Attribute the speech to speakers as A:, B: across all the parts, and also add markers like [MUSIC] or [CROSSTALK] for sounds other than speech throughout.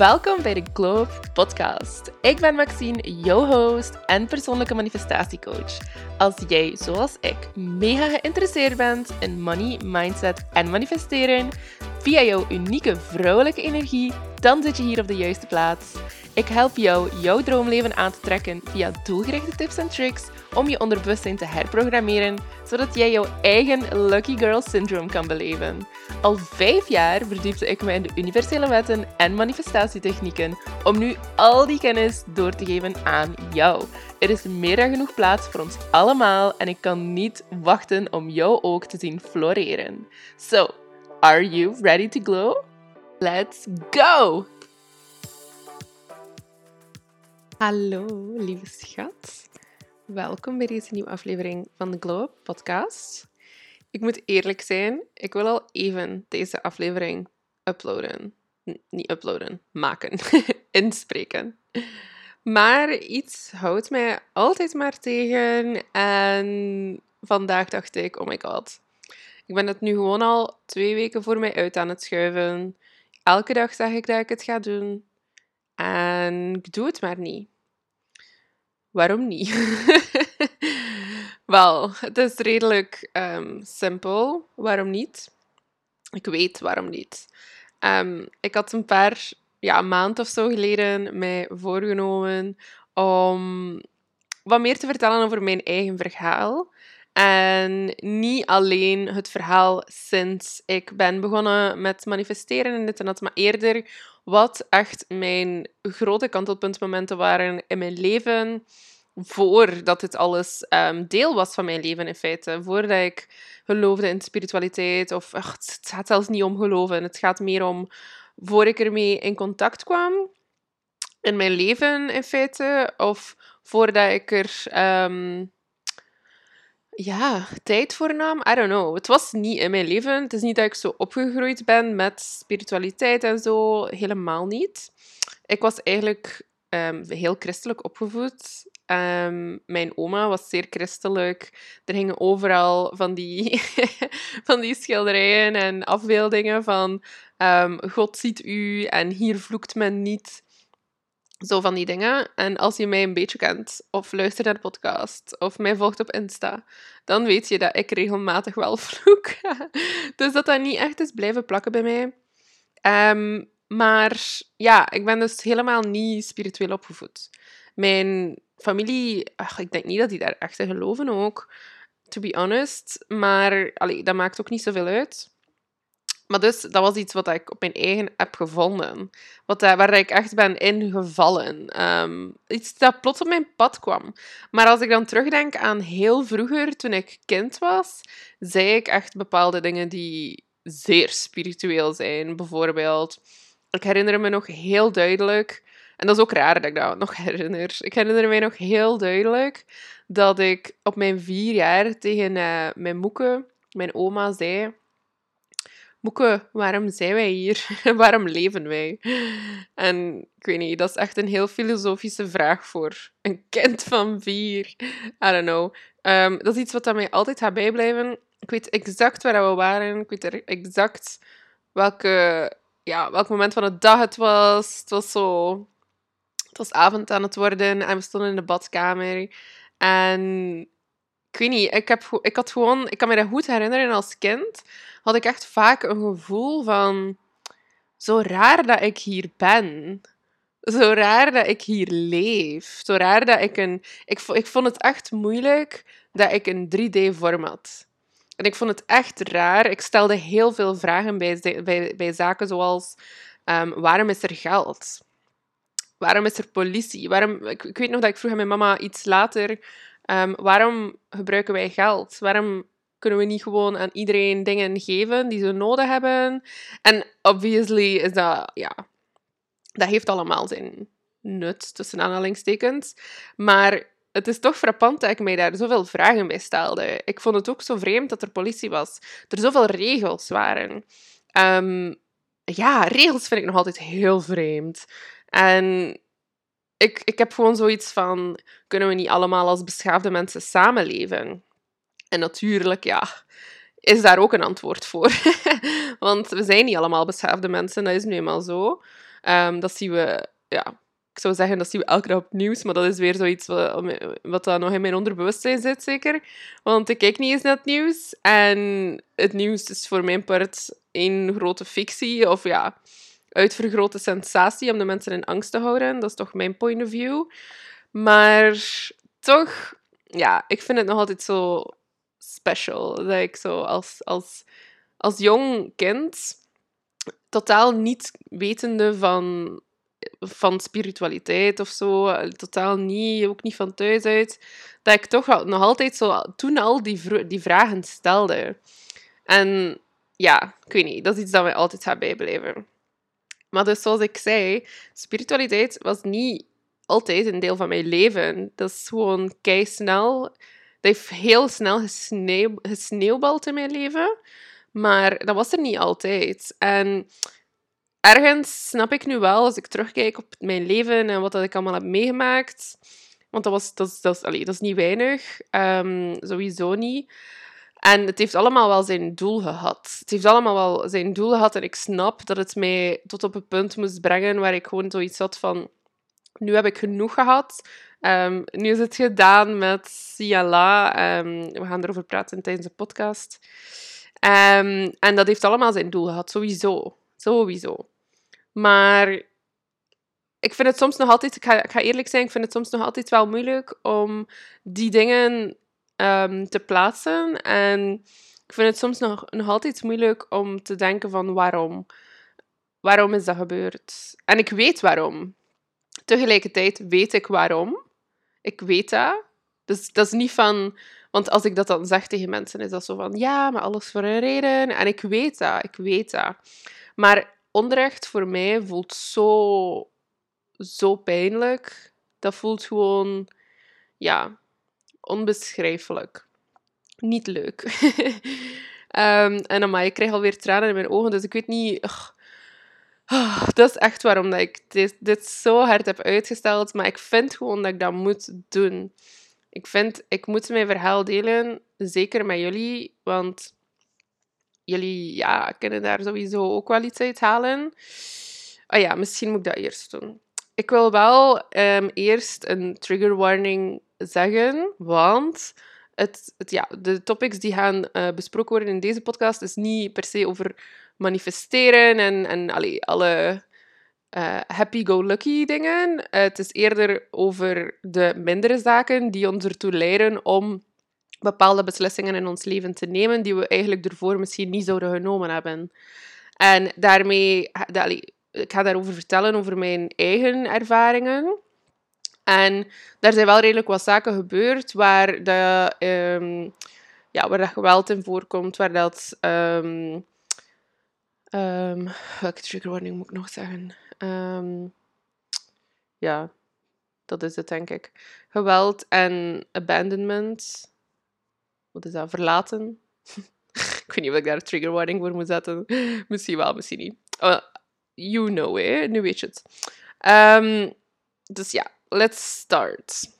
A: Welkom bij de Globe Podcast. Ik ben Maxine, jouw host en persoonlijke manifestatiecoach. Als jij, zoals ik, mega geïnteresseerd bent in money, mindset en manifesteren via jouw unieke vrouwelijke energie, dan zit je hier op de juiste plaats. Ik help jou jouw droomleven aan te trekken via doelgerichte tips en tricks om je onderbewustzijn te herprogrammeren, zodat jij jouw eigen Lucky Girl Syndrome kan beleven. Al vijf jaar verdiepte ik me in de universele wetten en manifestatietechnieken om nu al die kennis door te geven aan jou. Er is meer dan genoeg plaats voor ons allemaal en ik kan niet wachten om jou ook te zien floreren. So, are you ready to glow? Let's go! Hallo, lieve schat. Welkom bij deze nieuwe aflevering van de Glow podcast. Ik moet eerlijk zijn, ik wil al even deze aflevering uploaden. niet uploaden, maken, [LAUGHS] inspreken. Maar iets houdt mij altijd maar tegen en vandaag dacht ik, oh my god. Ik ben het nu gewoon al twee weken voor mij uit aan het schuiven. Elke dag zeg ik dat ik het ga doen. En ik doe het maar niet. Waarom niet? [LAUGHS] Wel, het is redelijk um, simpel. Waarom niet? Ik weet waarom niet. Um, ik had een paar ja, maand of zo geleden mij voorgenomen om wat meer te vertellen over mijn eigen verhaal. En niet alleen het verhaal sinds ik ben begonnen met manifesteren en dit en dat, maar eerder wat echt mijn grote kantelpuntmomenten waren in mijn leven voordat dit alles um, deel was van mijn leven in feite. Voordat ik geloofde in spiritualiteit. Of het gaat zelfs niet om geloven. Het gaat meer om voor ik ermee in contact kwam in mijn leven in feite. Of voordat ik er um, ja, tijd voor nam. I don't know. Het was niet in mijn leven. Het is niet dat ik zo opgegroeid ben met spiritualiteit en zo. Helemaal niet. Ik was eigenlijk um, heel christelijk opgevoed. Um, mijn oma was zeer christelijk. Er hingen overal van die, [LAUGHS] van die schilderijen en afbeeldingen van um, God ziet u en hier vloekt men niet. Zo van die dingen. En als je mij een beetje kent, of luistert naar de podcast, of mij volgt op Insta, dan weet je dat ik regelmatig wel [LAUGHS] vloek. dus dat dat niet echt is blijven plakken bij mij. Um, maar ja, ik ben dus helemaal niet spiritueel opgevoed. Mijn familie, ach, ik denk niet dat die daar echt in geloven ook, to be honest. Maar dat maakt ook niet zoveel uit. Maar dus, dat was iets wat ik op mijn eigen heb gevonden. Wat, eh, waar ik echt ben ingevallen. Um, iets dat plots op mijn pad kwam. Maar als ik dan terugdenk aan heel vroeger, toen ik kind was, zei ik echt bepaalde dingen die zeer spiritueel zijn. Bijvoorbeeld, ik herinner me nog heel duidelijk en dat is ook raar dat ik dat nog herinner. Ik herinner me nog heel duidelijk dat ik op mijn vier jaar tegen uh, mijn moeke, mijn oma, zei... Moeke, waarom zijn wij hier? [LAUGHS] waarom leven wij? En ik weet niet, dat is echt een heel filosofische vraag voor een kind van vier. I don't know. Um, dat is iets wat mij altijd gaat bijblijven. Ik weet exact waar we waren. Ik weet exact welke, ja, welk moment van de dag het was. Het was zo het was avond aan het worden en we stonden in de badkamer. En ik weet niet, ik, heb, ik had gewoon... Ik kan me dat goed herinneren als kind. Had ik echt vaak een gevoel van... Zo raar dat ik hier ben. Zo raar dat ik hier leef. Zo raar dat ik een... Ik, ik vond het echt moeilijk dat ik een 3D-vorm had. En ik vond het echt raar. Ik stelde heel veel vragen bij, bij, bij zaken zoals... Um, waarom is er geld? Waarom is er politie? Waarom, ik weet nog dat ik vroeg aan mijn mama iets later: um, waarom gebruiken wij geld? Waarom kunnen we niet gewoon aan iedereen dingen geven die ze nodig hebben? En obviously is dat, ja, dat heeft allemaal zijn nut, tussen aanhalingstekens. Maar het is toch frappant dat ik mij daar zoveel vragen bij stelde. Ik vond het ook zo vreemd dat er politie was. Er zoveel regels waren. Um, ja, regels vind ik nog altijd heel vreemd. En ik, ik heb gewoon zoiets van: kunnen we niet allemaal als beschaafde mensen samenleven? En natuurlijk, ja, is daar ook een antwoord voor. [LAUGHS] Want we zijn niet allemaal beschaafde mensen, dat is nu eenmaal zo. Ehm, dat zien we, ja, ik zou zeggen, dat zien we elke dag op nieuws, maar dat is weer zoiets wat, wat nog in mijn onderbewustzijn zit, zeker. Want ik kijk niet eens naar het nieuws. En het nieuws is voor mijn part één grote fictie, of ja, uitvergrote sensatie om de mensen in angst te houden. Dat is toch mijn point of view. Maar toch, ja, ik vind het nog altijd zo special. Dat ik zo als, als, als jong kind, totaal niet wetende van, van spiritualiteit of zo, totaal niet, ook niet van thuis uit, dat ik toch nog altijd zo toen al die, die vragen stelde. En ja, ik weet niet, dat is iets dat mij altijd gaat bijblijven. Maar dus zoals ik zei, spiritualiteit was niet altijd een deel van mijn leven. Dat is gewoon kei snel. Dat heeft heel snel gesneeuw, gesneeuwbald in mijn leven. Maar dat was er niet altijd. En ergens snap ik nu wel, als ik terugkijk op mijn leven en wat dat ik allemaal heb meegemaakt. Want dat, was, dat, is, dat, is, dat is niet weinig. Um, sowieso niet. En het heeft allemaal wel zijn doel gehad. Het heeft allemaal wel zijn doel gehad. En ik snap dat het mij tot op een punt moest brengen waar ik gewoon zoiets had van... Nu heb ik genoeg gehad. Um, nu is het gedaan met Siala. Um, we gaan erover praten tijdens de podcast. Um, en dat heeft allemaal zijn doel gehad. Sowieso. Sowieso. Maar ik vind het soms nog altijd... Ik ga, ik ga eerlijk zijn, ik vind het soms nog altijd wel moeilijk om die dingen um, te plaatsen. En ik vind het soms nog, nog altijd moeilijk om te denken van waarom. Waarom is dat gebeurd? En ik weet waarom. Tegelijkertijd weet ik waarom. Ik weet dat. Dus dat is niet van... Want als ik dat dan zeg tegen mensen, is dat zo van... Ja, maar alles voor een reden. En ik weet dat. Ik weet dat. Maar onrecht voor mij voelt zo... Zo pijnlijk. Dat voelt gewoon... Ja, onbeschrijfelijk. Niet leuk. um, [LAUGHS] en dan, maar ik krijg alweer tranen in mijn ogen, dus ik weet niet... Oh, dat is echt waarom dat ik dit, dit zo hard heb uitgesteld, maar ik vind gewoon dat ik dat moet doen. Ik vind, ik moet mijn verhaal delen, zeker met jullie, want jullie ja, kunnen daar sowieso ook wel iets uit halen. Oh ja, misschien moet ik dat eerst doen. Ik wil wel um, eerst een trigger warning zeggen, want het, het, ja, de topics die gaan uh, besproken worden in deze podcast is niet per se over manifesteren en, en alle uh, happy-go-lucky dingen. Het is eerder over de mindere zaken die ons ertoe leiden om bepaalde beslissingen in ons leven te nemen die we eigenlijk ervoor misschien niet zouden genomen hebben. En daarmee, allee, ik ga daarover vertellen, over mijn eigen ervaringen. En daar zijn wel redelijk wat zaken gebeurd waar, de, um, ja, waar dat geweld in voorkomt, waar dat... Um, um, welke trigger warning moet ik nog zeggen? ja, dat is het, denk ik. Geweld en abandonment. Wat is dat? Verlaten? [LAUGHS] ik weet niet of ik daar een trigger warning voor moet zetten. Misschien wel, misschien niet. Uh, you know, hè? Nu weet je het. dus ja, let's start.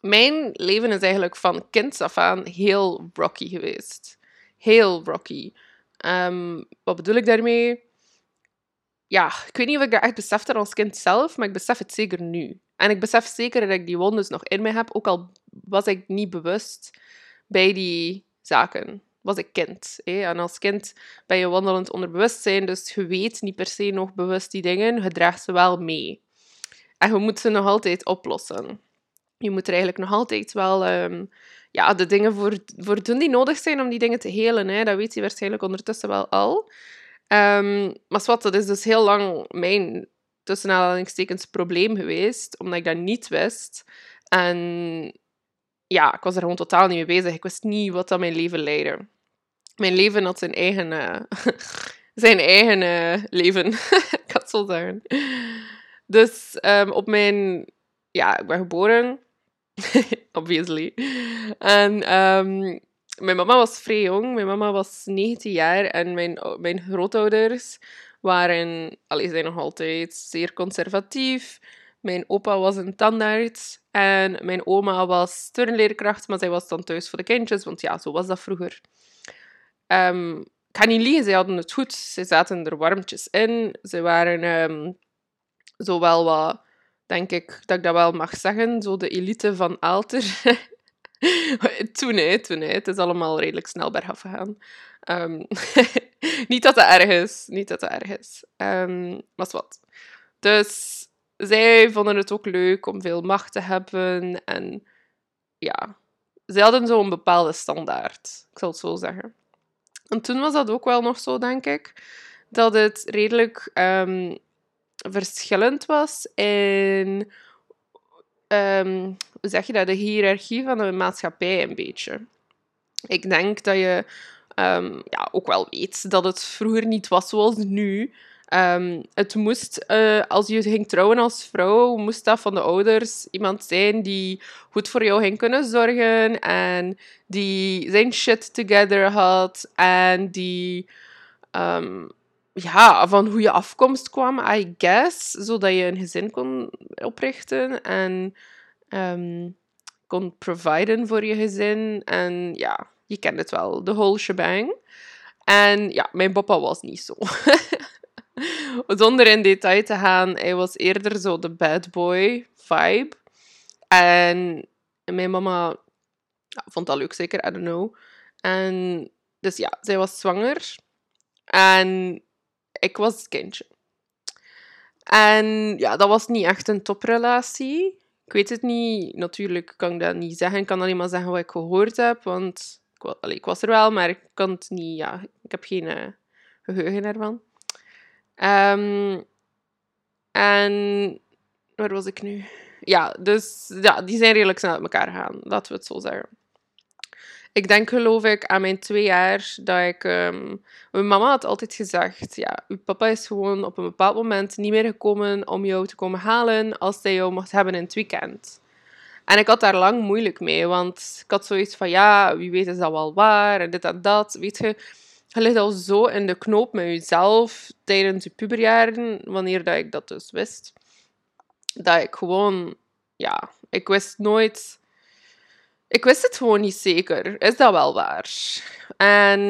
A: Mijn leven is eigenlijk van kinds af aan heel rocky geweest. Heel rocky. Um, wat bedoel ik daarmee? Ja, ik weet niet of ik dat echt besefte als kind zelf, maar ik besef het zeker nu. En ik besef zeker dat ik die wondes nog in mij heb, ook al was ik niet bewust bij die zaken. Was ik kind. En als kind ben je wandelend onderbewustzijn, dus je weet niet per se nog bewust die dingen, je draagt ze wel mee. En je moet ze nog altijd oplossen. Je moet er eigenlijk nog altijd wel um, ja, de dingen voor, voor doen die nodig zijn om die dingen te helen. Hè. Dat weet je waarschijnlijk ondertussen wel al. Um, maar wat, dat is dus heel lang mijn tussen aanhalingstekens probleem geweest, omdat ik dat niet wist. En ja, ik was er gewoon totaal niet mee bezig. Ik wist niet wat dat mijn leven leidde. Mijn leven had zijn eigen, uh, [LAUGHS] zijn eigen uh, leven. [LAUGHS] ik het zo zeggen. Dus um, op mijn... Ja, ik ben geboren. [LAUGHS] Obviously. En um, mijn mama was vrij jong. Mijn mama was 19 jaar. En mijn, mijn grootouders waren... Allee, zijn nog altijd zeer conservatief. Mijn opa was een tandarts. En mijn oma was turnleerkracht. Maar zij was dan thuis voor de kindjes. Want ja, zo was dat vroeger. Um, ik niet liegen, ze hadden het goed. Ze zaten er warmtjes in. Ze waren um, zo wel wat, denk ik, dat ik dat wel mag zeggen, zo de elite van Alter. [LAUGHS] toen, hè, toen. Hè. Het is allemaal redelijk snel bergaf gegaan. Um, [LAUGHS] niet dat het erg is. Niet dat het erg is. Um, maar wat. Dus zij vonden het ook leuk om veel macht te hebben. En ja, zij hadden zo'n bepaalde standaard. Ik zal het zo zeggen. En toen was dat ook wel nog zo, denk ik. Dat het redelijk um, verschillend was in... Um, hoe zeg je dat? De hiërarchie van de maatschappij een beetje. Ik denk dat je um, ja, ook wel weet dat het vroeger niet was zoals nu. Um, het moest, uh, als je ging trouwen als vrouw, moest dat van de ouders iemand zijn die goed voor jou ging kunnen zorgen en die zijn shit together had en die ja, van hoe je afkomst kwam, I guess, zodat je een gezin kon oprichten en um, kon providen voor je gezin. En ja, je kent het wel, de whole shebang. En ja, mijn papa was niet zo. [LAUGHS] Zonder in detail te gaan, hij was eerder zo de bad boy vibe. En mijn mama vond dat leuk, zeker, I don't know. En dus ja, zij was zwanger. En ik was het kindje. En ja, dat was niet echt een toprelatie. Ik weet het niet. Natuurlijk kan ik dat niet zeggen. Ik kan alleen maar zeggen wat ik gehoord heb. Want ik, allee, ik was er wel, maar ik kan het niet... Ja, ik heb geen uh, geheugen ervan. Um, en waar was ik nu? Ja, dus ja, die zijn redelijk snel uit elkaar gegaan. Laten we het zo zeggen. Ik denk, geloof ik, aan mijn twee jaar dat ik... Um, mijn mama had altijd gezegd, ja, uw papa is gewoon op een bepaald moment niet meer gekomen om jou te komen halen als hij jou mocht hebben in het weekend. En ik had daar lang moeilijk mee, want ik had zoiets van, ja, wie weet is dat wel waar, en dit en dat. Weet je, je ligt al zo in de knoop met jezelf tijdens je puberjaren, wanneer dat ik dat dus wist. Dat ik gewoon, ja, ik wist nooit... Ik wist het gewoon niet zeker. Is dat wel waar? En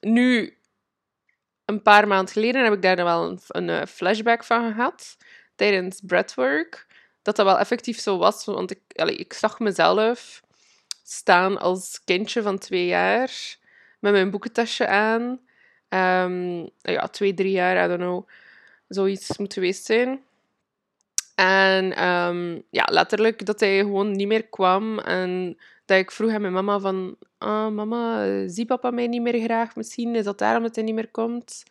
A: nu, een paar maanden geleden, heb ik daar wel een, een eh, flashback van gehad. Tijdens breathwork. Dat dat wel effectief zo was. Want ik, ik zag mezelf staan als kindje van twee jaar met mijn boekentasje aan. Um, ja, twee, drie jaar, I don't know. Zoiets moet geweest zijn. En um, ja, letterlijk dat hij gewoon niet meer kwam. En dat ik vroeg aan mijn mama van... Ah, mama, zie papa mij niet meer graag? Misschien is dat daarom dat hij niet meer komt.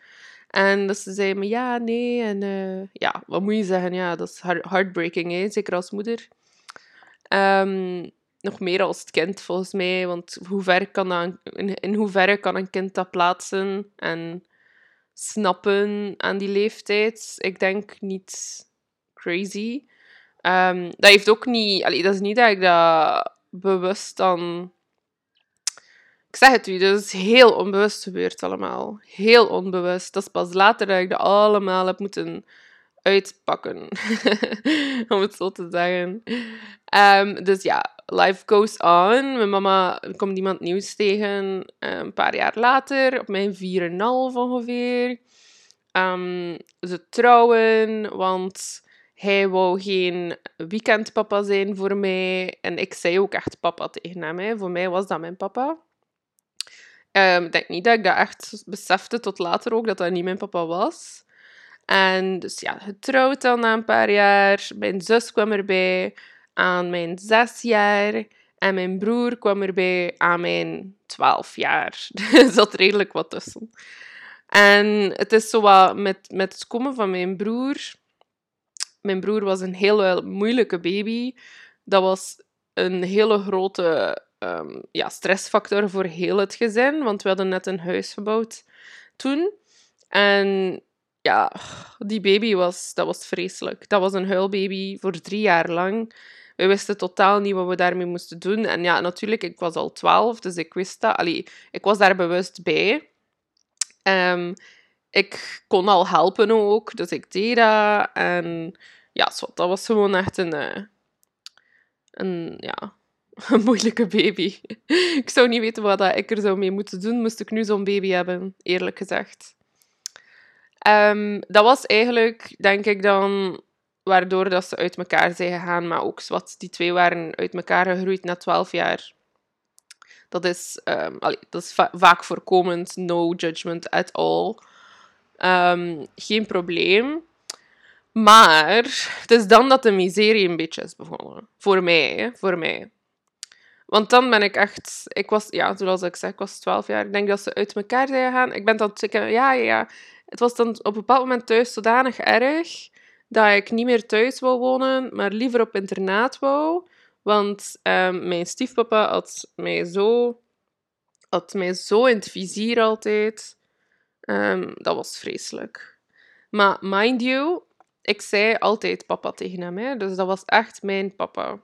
A: En dat ze zei me, ja, nee. En uh, ja, wat moet je zeggen? Ja, dat is heartbreaking, hè? zeker als moeder. Um, nog meer als het kind, volgens mij. Want hoe ver kan dat, in, in hoeverre kan een kind dat plaatsen en snappen aan die leeftijd? Ik denk niet crazy. Um, dat heeft ook niet... Allee, dat is niet dat ik dat bewust dan... Ik zeg het u, dat is heel onbewust gebeurd allemaal. Heel onbewust. Dat is pas later dat ik dat allemaal heb moeten uitpakken. [LAUGHS] Om het zo te zeggen. Um, dus ja, life goes on. Mijn mama komt iemand nieuws tegen eh, een paar jaar later, op mijn 4,5 ongeveer. Um, ze trouwen, want hij wou geen weekendpapa zijn voor mij. En ik zei ook echt papa tegen hem. Voor mij was dat mijn papa. Um, ik denk niet dat ik dat echt besefte tot later ook, dat dat niet mijn papa was. En dus ja, getrouwd dan na een paar jaar. Mijn zus kwam erbij aan mijn zes jaar. En mijn broer kwam erbij aan mijn twaalf jaar. [LAUGHS] er zat redelijk wat tussen. En het is zo wat met, met het komen van mijn broer. Mijn broer was een heel moeilijke baby. Dat was een hele grote um, ja, stressfactor voor heel het gezin. Want we hadden net een huis gebouwd toen. En ja, die baby was, dat was vreselijk. Dat was een huilbaby voor drie jaar lang. We wisten totaal niet wat we daarmee moesten doen. En ja, natuurlijk, ik was al twaalf, dus ik wist dat. Allee, ik was daar bewust bij. Um, ik kon al helpen ook, dus ik deed dat. En ja, dat was gewoon echt een, eh, een, ja, [LAUGHS] moeilijke baby. [LAUGHS] ik zou niet weten wat ik er zou mee moeten doen, moest ik nu zo'n baby hebben, eerlijk gezegd. Ehm, dat was eigenlijk, denk ik dan, waardoor dat ze uit elkaar zijn gegaan, maar ook die twee waren uit elkaar gegroeid na 12 jaar. Dat is, um, dat is vaak voorkomend, no judgment at all. Um, geen probleem. Maar het is dan dat de miserie een beetje is begonnen. Voor mij, voor mij. Want dan ben ik echt... Ik was, ja, zoals ik zei, ik was 12 jaar. Ik denk dat ze uit elkaar zijn gegaan. Ik ben dan... Ja, ja. Het was dan op een bepaald moment thuis zodanig erg dat ik niet meer thuis wou wonen, maar liever op internaat wou. Want um, mijn stiefpapa had mij zo, had mij zo in het vizier altijd. Um, dat was vreselijk. Maar mind you, ik zei altijd papa tegen hem. Hè? Dus dat was echt mijn papa.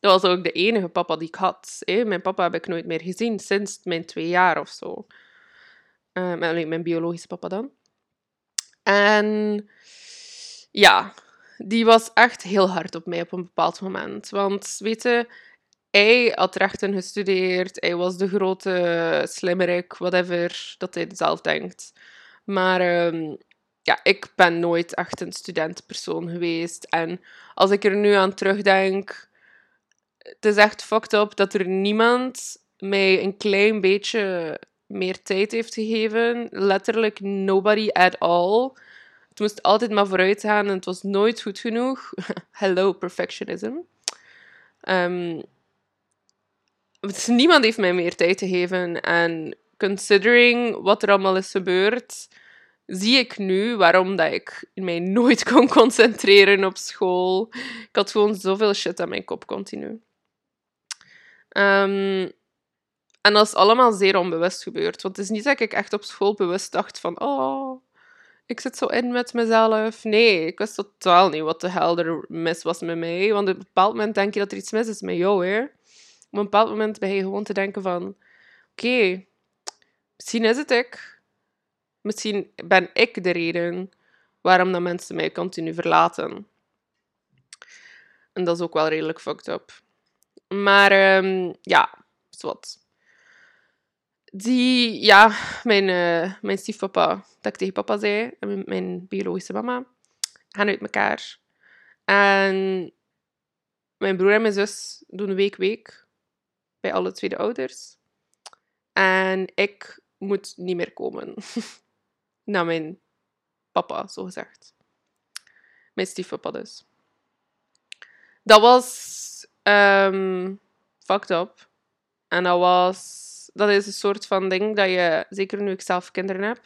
A: Dat was ook de enige papa die ik had. Hè? Mijn papa heb ik nooit meer gezien sinds mijn twee jaar of zo. Uh, mijn biologische papa dan. En ja, die was echt heel hard op mij op een bepaald moment. Want weet je, hij had rechten gestudeerd, hij was de grote slimmerik, whatever dat hij zelf denkt. Maar um, ja, ik ben nooit echt een studentenpersoon geweest. En als ik er nu aan terugdenk, het is echt fucked up dat er niemand mij een klein beetje meer tijd heeft gegeven. Letterlijk nobody at all. Het moest altijd maar vooruit gaan en het was nooit goed genoeg. [LAUGHS] Hello, perfectionism. Um, niemand heeft mij meer tijd gegeven. En considering wat er allemaal is gebeurd, zie ik nu waarom dat ik mij nooit [LAUGHS] kon concentreren op school. Ik had gewoon zoveel shit aan mijn kop continu. Um, en dat is allemaal zeer onbewust gebeurd. Want het is niet dat ik echt op school bewust dacht van... Oh, ik zit zo in met mezelf. Nee, ik wist totaal niet wat de hel er mis was met mij. Want op een bepaald moment denk je dat er iets mis is met jou, hè. Op een bepaald moment ben je gewoon te denken van... Oké, misschien is het ik. Misschien ben ik de reden waarom dat mensen mij continu verlaten. En dat is ook wel redelijk fucked up. Maar um, ja, wat. Die, ja, mijn, uh, mijn stiefpapa, dat ik tegen papa zei, en mijn biologische mama, gaan uit elkaar. En mijn broer en mijn zus doen week-week bij alle tweede ouders. En ik moet niet meer komen. [LAUGHS] naar mijn papa, zo gezegd. Mijn stiefpapa dus. Dat was um, fucked up. En dat was... Dat is een soort van ding dat je, zeker nu ik zelf kinderen heb,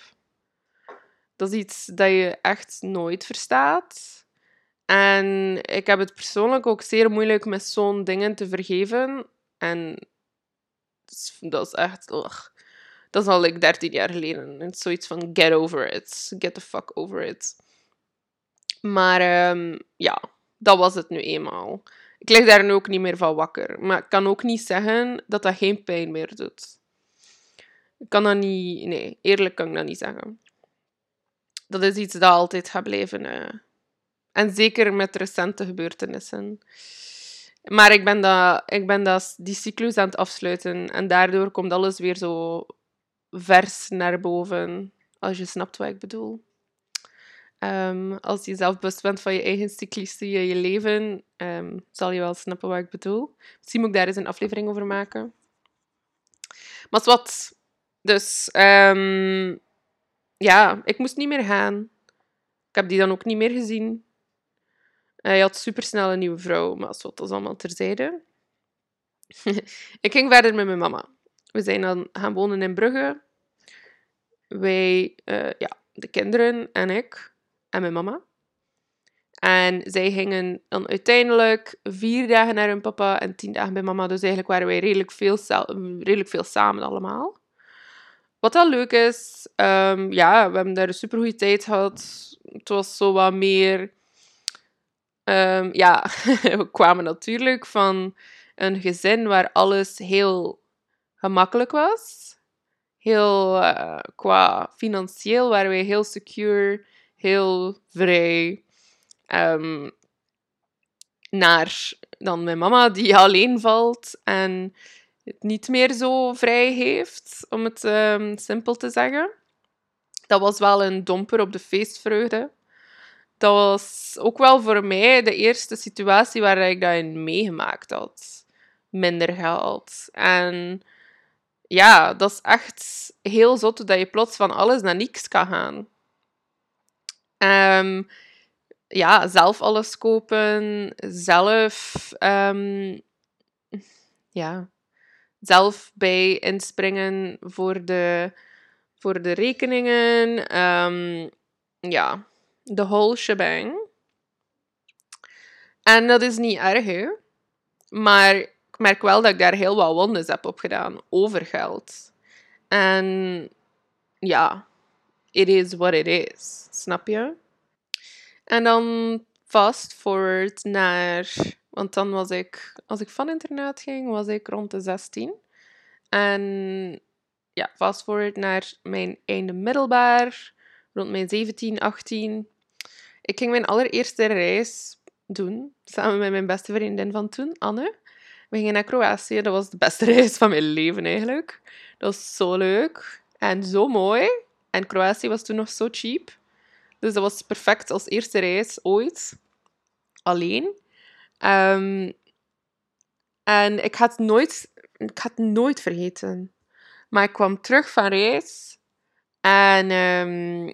A: dat is iets dat je echt nooit verstaat. En ik heb het persoonlijk ook zeer moeilijk met zo'n dingen te vergeven. En dat is echt... Dat is al like 13 jaar geleden. Het zoiets van get over it. Get the fuck over it. Maar um, ja, dat was het nu eenmaal. Ik lig daar nu ook niet meer van wakker. Maar ik kan ook niet zeggen dat dat geen pijn meer doet. Ik kan dat niet... Nee, eerlijk kan ik dat niet zeggen. Dat is iets dat altijd gaat blijven. Uh. En zeker met recente gebeurtenissen. Maar ik ben, dat, ik ben dat, die cyclus aan het afsluiten. En daardoor komt alles weer zo vers naar boven, als je snapt wat ik bedoel. Um, als je zelf bewust bent van je eigen cyclische je, je leven, um, zal je wel snappen wat ik bedoel. Misschien moet ik daar eens een aflevering over maken. Maar wat. Dus, um, ja, ik moest niet meer gaan. Ik heb die dan ook niet meer gezien. Hij had supersnel een nieuwe vrouw, maar wat, dat allemaal terzijde. [LAUGHS] ik ging verder met mijn mama. We zijn dan gaan wonen in Brugge. Wij, uh, ja, de kinderen en ik en mijn mama. En zij gingen dan uiteindelijk vier dagen naar hun papa en tien dagen bij mama. Dus eigenlijk waren wij redelijk veel, redelijk veel samen allemaal. Wat al leuk is, um, ja, we hebben daar een supergoeie tijd gehad. Het was zo wat meer... Um, ja, [LAUGHS] we kwamen natuurlijk van een gezin waar alles heel gemakkelijk was. Heel uh, qua financieel waren wij heel secure, heel vrij. Um, naar dan mijn mama die [LAUGHS] alleen valt en het niet meer zo vrij heeft, om het ehm, simpel te zeggen. Dat was wel een domper op de feestvreugde. Dat was ook wel voor mij de eerste situatie waar ik dat in meegemaakt had. Minder geld. En ja, dat is echt heel zot dat je plots van alles naar niks kan gaan. Um, ja, zelf alles kopen, zelf, um, ja, zelf bij inspringen voor de, voor de rekeningen. Um, ja, de whole shebang. En dat is niet erg, hè? Maar ik merk wel dat ik daar heel wat wondes heb op gedaan over geld. En ja, it is what it is. Snap je? En dan fast forward naar... Want dan was ik... Als ik van internaat ging, was ik rond de 16. En ja, fast forward naar mijn einde middelbaar. Rond mijn 17, 18. Ik ging mijn allereerste reis doen. Samen met mijn beste vriendin van toen, Anne. We gingen naar Kroatië. Dat was de beste [LAUGHS] reis van mijn leven eigenlijk. Dat was zo leuk. En zo mooi. En Kroatië was toen nog zo cheap. Dus dat was perfect als eerste reis ooit. Alleen. Um, en ik had, nooit, ik had nooit vergeten. Maar ik kwam terug van reis. En um,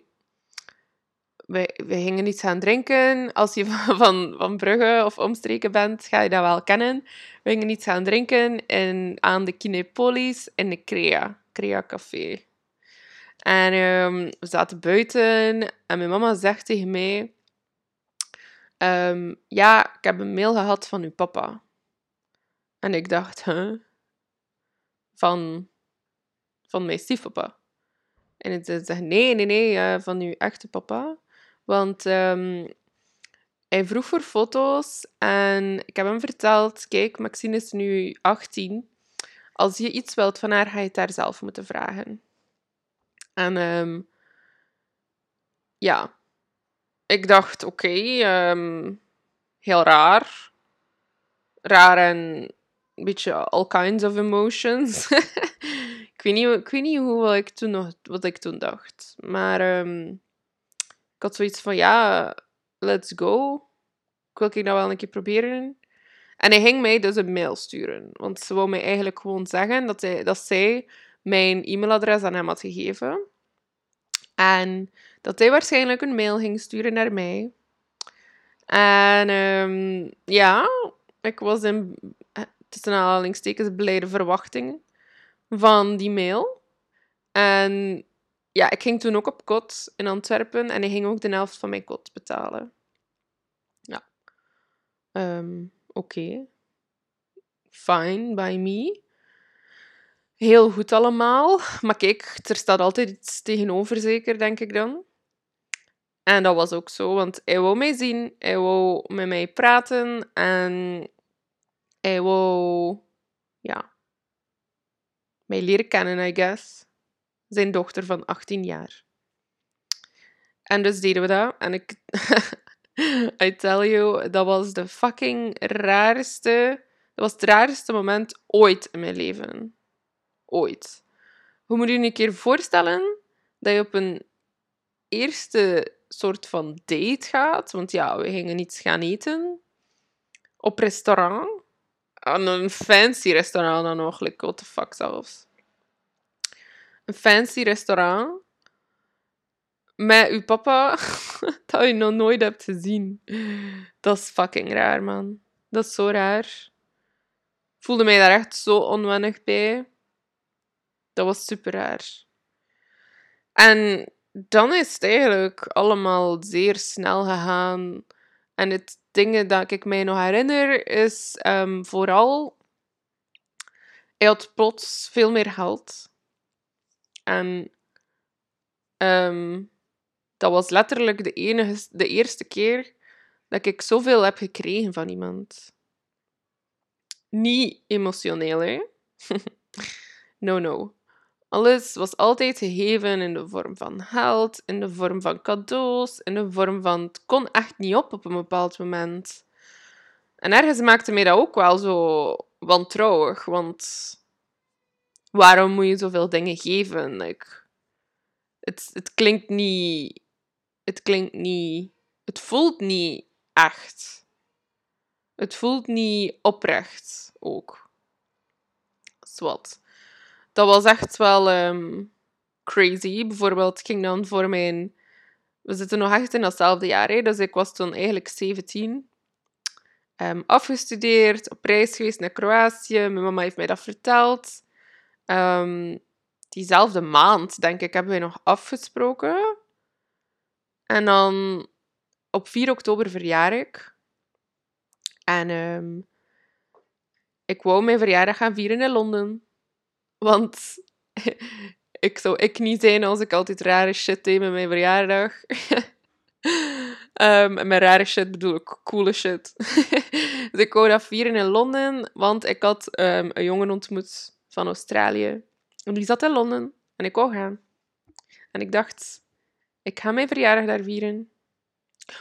A: we, we gingen iets gaan drinken. Als je [LAUGHS] van, van Brugge of omstreken bent, ga je dat wel kennen. We gingen iets gaan drinken in, aan de Kinepolis in de Crea. Crea Café. En um, we zaten buiten en mijn mama zegt tegen mij: um, Ja, ik heb een mail gehad van uw papa. En ik dacht: Huh? Van, van mijn stiefpapa. En ik zei: Nee, nee, nee, uh, van uw echte papa. Want um, hij vroeg voor foto's en ik heb hem verteld: Kijk, Maxine is nu 18. Als je iets wilt van haar, ga je het daar zelf moeten vragen. En um, ja, ik dacht, oké, um, heel raar. Raar en een beetje all kinds of emotions. [LAUGHS] ik, weet niet, ik weet niet hoe ik toen nog, wat ik toen dacht. Maar um, ik had zoiets van, ja, let's go. Ik wil ik dat wel een keer proberen. En hij ging mij dus een mail sturen. Want ze wou mij eigenlijk gewoon zeggen dat, hij, dat zij mijn e-mailadres aan hem had gegeven. En dat hij waarschijnlijk een mail ging sturen naar mij. En um, ja, ik was in tussen aanhalingstekens blijde verwachting van die mail. En ja, ik ging toen ook op kot in Antwerpen en hij ging ook de helft van mijn kot betalen. Ja. Um, Oké. Fine by me heel goed allemaal. Maar kijk, er staat altijd iets tegenover, zeker, denk ik dan. En dat was ook zo, want hij wou mij zien, hij wou met mij praten en hij wou, ja, mij leren kennen, I guess. Zijn dochter van 18 jaar. En dus deden we dat. En ik, [LAUGHS] I tell you, dat was de fucking raarste, dat was het raarste moment ooit in mijn leven ooit. Hoe moet je je een keer voorstellen dat je op een eerste soort van date gaat? Want ja, we gingen iets gaan eten. Op restaurant. Aan een fancy restaurant dan nog. Like, what the fuck zelfs. Een fancy restaurant. Met uw papa. [LAUGHS] dat je nog nooit hebt gezien. Dat is fucking raar, man. Dat is zo raar. Ik voelde mij daar echt zo onwennig bij. Dat was super raar. En dan is het eigenlijk allemaal zeer snel gegaan. En het dingen dat ik mij nog herinner is um, vooral... Hij had plots veel meer geld. En um, dat was letterlijk de, enige, de eerste keer dat ik zoveel heb gekregen van iemand. Niet emotioneel, hè? [LAUGHS] no, no. Alles was altijd gegeven in de vorm van geld, in de vorm van cadeaus, in de vorm van het kon echt niet op op een bepaald moment. En ergens maakte mij dat ook wel zo wantrouwig, want waarom moet je zoveel dingen geven? Like, het, het klinkt niet... Het klinkt niet... Het voelt niet echt. Het voelt niet oprecht ook. Zwat. Dat was echt wel ehm, crazy. Bijvoorbeeld, ik ging dan voor mijn... We zitten nog echt in datzelfde jaar, hè? dus ik was toen eigenlijk 17. Ehm, afgestudeerd, op reis geweest naar Kroatië. Mijn mama heeft mij dat verteld. Ehm, diezelfde maand, denk ik, hebben wij nog afgesproken. En dan op 4 oktober verjaar ik. En ehm, ik wou mijn verjaardag gaan vieren in Londen. Want [LAUGHS] ik zou ik niet zijn als ik altijd rare shit deed met mijn verjaardag. [LAUGHS] um, met rare shit bedoel ik coole shit. [LAUGHS] dus ik wou dat vieren in Londen, want ik had een jongen ontmoet van Australië. En die zat in Londen en ik wou gaan. En ik dacht, ik ga mijn verjaardag daar vieren.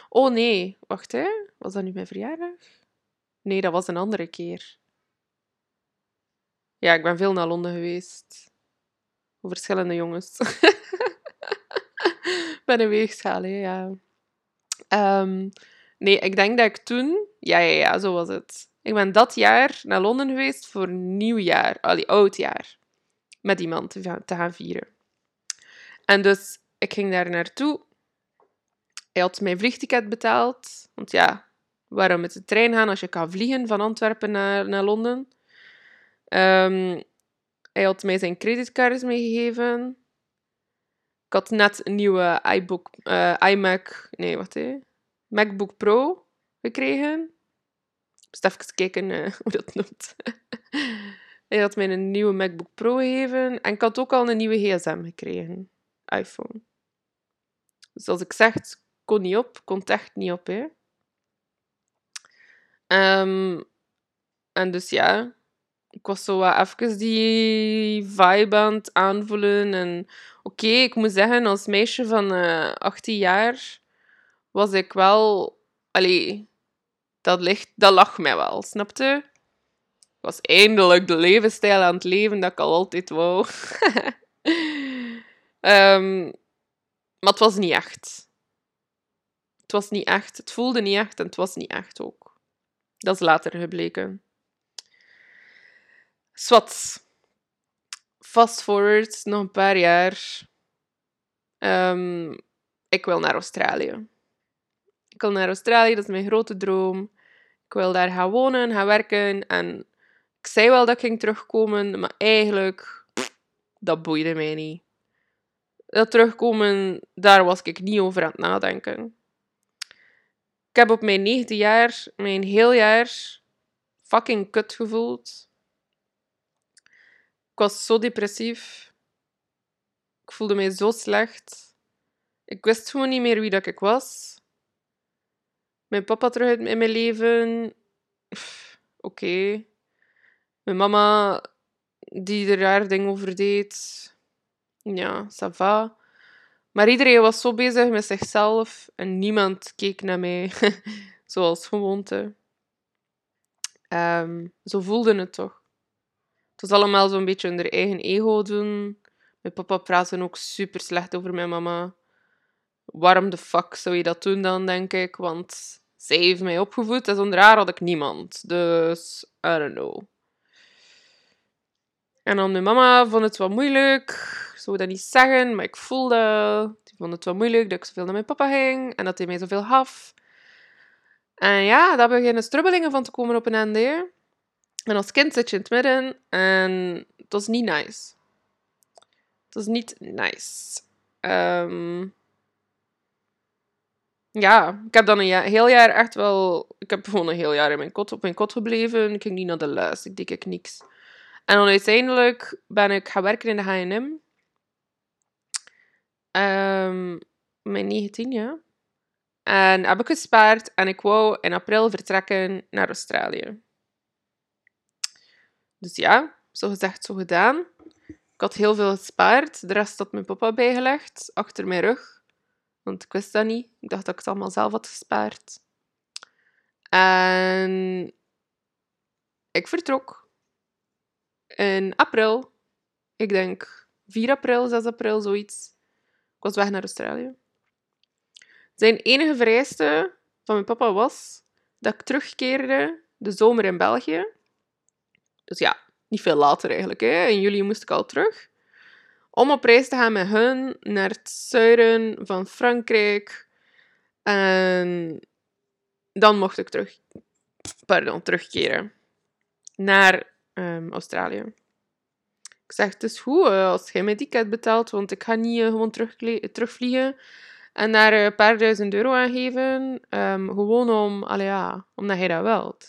A: Oh nee, wacht hè. Was dat nu mijn verjaardag? Nee, dat was een andere keer. Ja, ik ben veel naar Londen geweest. Voor verschillende jongens. [LAUGHS] ben een weegschaal, hè, ja. Um, nee, ik denk dat ik toen... Ja, ja, ja, zo was het. Ik ben dat jaar naar Londen geweest voor nieuwjaar. Allee, oudjaar. Met iemand te gaan vieren. En dus, ik ging daar naartoe. Hij had mijn vliegticket betaald. Want ja, waarom met de trein gaan als je kan vliegen van Antwerpen naar, naar Londen? Um, hij had mij zijn creditcards meegegeven. Ik had net een nieuwe uh, iMac, nee, wat hè? MacBook Pro gekregen. Dus even kijken uh, [LAUGHS] hoe dat noemt. hij had mij een nieuwe MacBook Pro gegeven. En ik had ook al een nieuwe gsm gekregen. iPhone. Dus als ik zeg, kon niet op, kon echt niet op, hè. Um, en dus ja, ik was zo wat even die vibe aan het aanvoelen. En oké, ik moet zeggen, als meisje van uh, eh, 18 jaar was ik wel... Allee, dat, ligt, dat lag mij wel, snapte? Ik was eindelijk de levensstijl aan het leven dat ik al altijd wou. um, [LAUGHS] maar het was niet echt. Het was niet echt. Het voelde niet echt en het was niet echt ook. Dat is later gebleken. Swat. Fast forward, nog een paar jaar. Um, ik wil naar Australië. Ik wil naar Australië, dat is mijn grote droom. Ik wil daar gaan wonen, gaan werken. En ik zei wel dat ik ging terugkomen, maar eigenlijk, dat boeide mij niet. Dat terugkomen, daar was ik niet over aan het nadenken. Ik heb op mijn negende jaar, mijn heel jaar, fucking kut gevoeld. Ik was zo depressief. Ik voelde mij zo slecht. Ik wist gewoon niet meer wie dat ik was. Mijn papa terug in mijn leven. Oké. Mijn mama, die er raar ding over deed. Ja, ça va. Maar iedereen was zo bezig met zichzelf en niemand keek naar mij [LAUGHS] zoals gewoonte. Um, zo voelde het toch. Het was allemaal zo'n beetje hun eigen ego doen. Mijn papa praatte ook super slecht over mijn mama. Waarom de fuck zou je dat doen dan, denk ik? Want zij heeft mij opgevoed en zonder haar had ik niemand. Dus, I don't know. En dan mijn mama vond het wel moeilijk. Ik zou dat niet zeggen, maar ik voelde... Die vond het wel moeilijk dat ik zoveel naar mijn papa ging. En dat hij mij zoveel gaf. En ja, daar beginnen strubbelingen van te komen op een einde. En als kind zit je in het midden en het was niet nice. Het was niet nice. Um, ja, ik heb dan een heel jaar echt wel... Ik heb gewoon een heel jaar in mijn kot, op mijn kot gebleven. Ik ging niet naar de les, ik deed ik niks. En dan uiteindelijk ben ik gaan werken in de H&M. Mijn 19, ja. En heb ik gespaard en ik wou in april vertrekken naar Australië. Dus ja, zo gezegd, zo gedaan. Ik had heel veel gespaard. De rest had mijn papa bijgelegd, achter mijn rug. Want ik wist dat niet. Ik dacht dat ik het allemaal zelf had gespaard. En ik vertrok in april. Ik denk 4 april, 6 april, zoiets. Ik was weg naar Australië. Zijn enige vereiste van mijn papa was dat ik terugkeerde de zomer in België. Dus ja, niet veel later eigenlijk. Hè. In juli moest ik al terug. Om op reis te gaan met hun naar het zuiden van Frankrijk. En dan mocht ik terug, pardon, terugkeren naar um, Australië. Ik zeg, het is goed uh, als jij mijn ticket betaalt, want ik ga niet uh, gewoon terug, terugvliegen en daar een paar duizend euro aan geven. Um, gewoon om, ja, omdat hij dat wilt.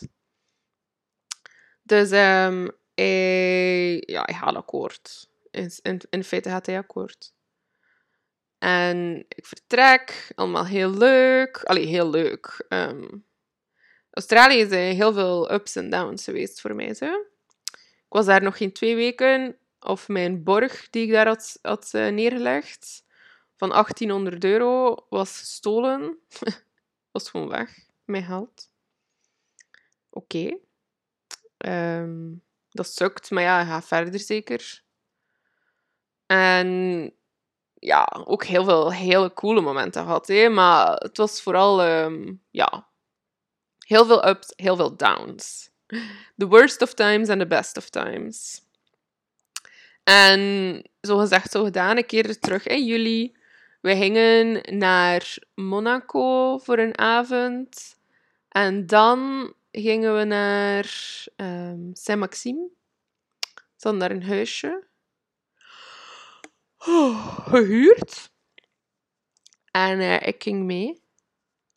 A: Dus um, hij, ja, hij gaat akkoord. In, in, in feite gaat hij akkoord. En ik vertrek, allemaal heel leuk. Allee, heel leuk. Um, Australië is heel veel ups en downs geweest voor mij. Zo. Ik was daar nog geen twee weken. Of mijn borg die ik daar had, had uh, neergelegd van 1800 euro was gestolen. [LAUGHS] was gewoon weg. Mijn geld. Oké. Um, dat sukt, maar ja, ga verder zeker. En ja, ook heel veel hele coole momenten gehad. Hè? Maar het was vooral, um, ja, heel veel ups, heel veel downs. The worst of times and the best of times. En zo gezegd, zo gedaan, een keer terug in juli. We gingen naar Monaco voor een avond. En dan gingen we naar um, Saint-Maxime. Ze daar een huisje. Oh, gehuurd. En uh, ik ging mee.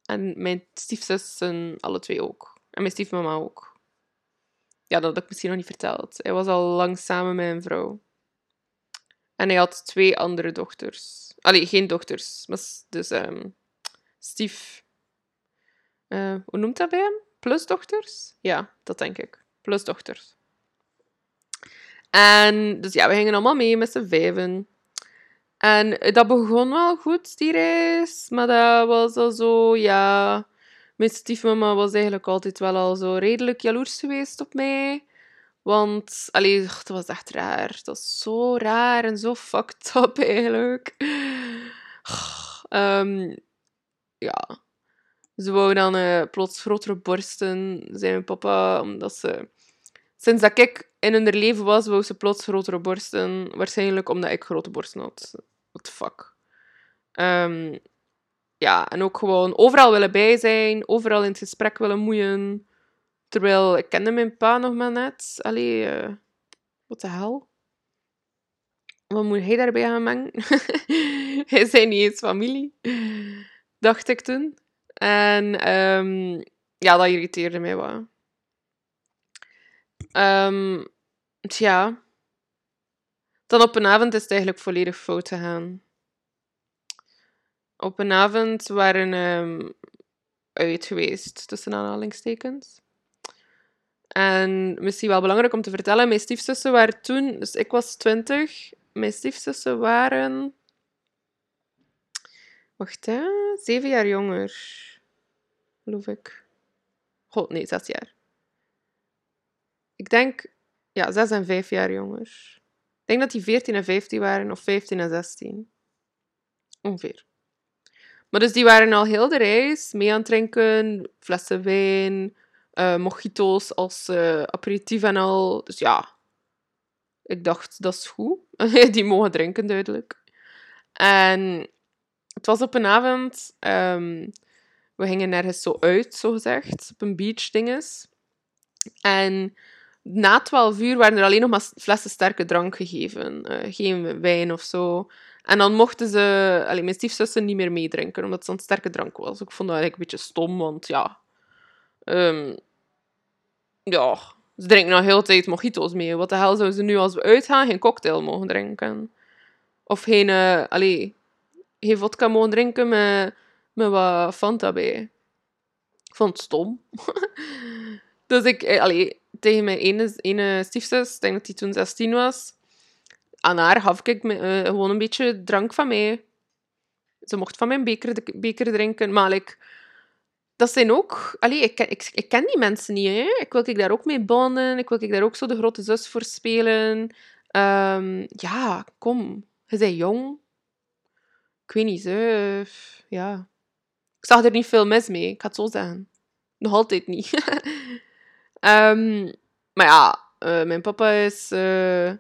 A: En mijn stiefzussen alle twee ook. En mijn stiefmama ook. Ja, dat had ik misschien nog niet verteld. Hij was al lang samen met een vrouw. En hij had twee andere dochters. Allee, geen dochters. Maar dus um, stief... Uh, hoe noemt dat bij hem? Plusdochters? Ja, dat denk ik. Plusdochters. En dus ja, we gingen allemaal mee met z'n vijven. En dat begon wel goed, die reis. Maar dat was al zo, ja... Mijn stiefmama was eigenlijk altijd wel al zo redelijk jaloers geweest op mij. Want, allee, dat was echt raar. Dat was zo raar en zo fucked up eigenlijk. Um, ja. Ze wou dan uh, plots grotere borsten, zei mijn papa, omdat ze... Sinds dat ik in hun leven was, wou ze plots grotere borsten. Waarschijnlijk omdat ik grote borsten had. What the fuck. Um, ja, en ook gewoon overal willen bij zijn, overal in het gesprek willen moeien. Terwijl ik kende mijn pa nog maar net. Allee, uh, wat de hel? Wat moet hij daarbij gaan mengen? [LAUGHS] hij zijn niet eens familie, dacht ik toen. En um, ja, dat irriteerde mij wel. Um, tja. Dan op een avond is het eigenlijk volledig fout gegaan. Op een avond waren um, uit geweest, tussen aanhalingstekens. En misschien wel belangrijk om te vertellen, mijn stiefzussen waren toen, dus ik was twintig, mijn stiefzussen waren, wacht hè, zeven jaar jonger, geloof ik. God, nee, zes jaar. Ik denk, ja, zes en vijf jaar jonger. Ik denk dat die 14 en 15 waren, of 15 en 16. Ongeveer. Maar dus die waren al heel de reis mee aan het drinken, flessen wijn, uh, mojito's als uh, aperitief en al. Dus ja, ik dacht, dat is goed. [LAUGHS] die mogen drinken, duidelijk. En het was op een avond, um, we gingen nergens zo uit, zo gezegd, op een beach dinges. En na 12 uur waren er alleen nog maar flessen sterke drank gegeven. Uh, geen wijn of zo. En dan mochten ze, allee, mijn stiefzussen niet meer meedrinken, omdat het zo'n sterke drank was. Ik vond dat eigenlijk een beetje stom, want ja... Um, ja, ze drinken nog heel tijd mojito's mee. Wat de hel zouden ze nu als we uitgaan geen cocktail mogen drinken? Of geen, uh, allee, geen vodka mogen drinken met, met wat Fanta bij. Ik vond het stom. [LAUGHS] dus ik, eh, allee, tegen mijn ene, ene stiefzus, ik denk dat die toen 16 was, aan haar gaf ik me, uh, gewoon een beetje drank van mij. Ze mocht van mijn beker, beker drinken, maar like, dat zijn ook... Allee, ik, ik, ik ken die mensen niet, hè. Ik wil ik daar ook mee bonden. Ik wil ik daar ook zo de grote zus voor spelen. Ehm, ja, kom. Je bent jong. Ik weet niet, hè. Ja. Ik zag er niet veel mis mee, ik ga het zo zeggen. Nog altijd niet. [LAUGHS] Ehm, maar ja, eh, mijn papa is eh,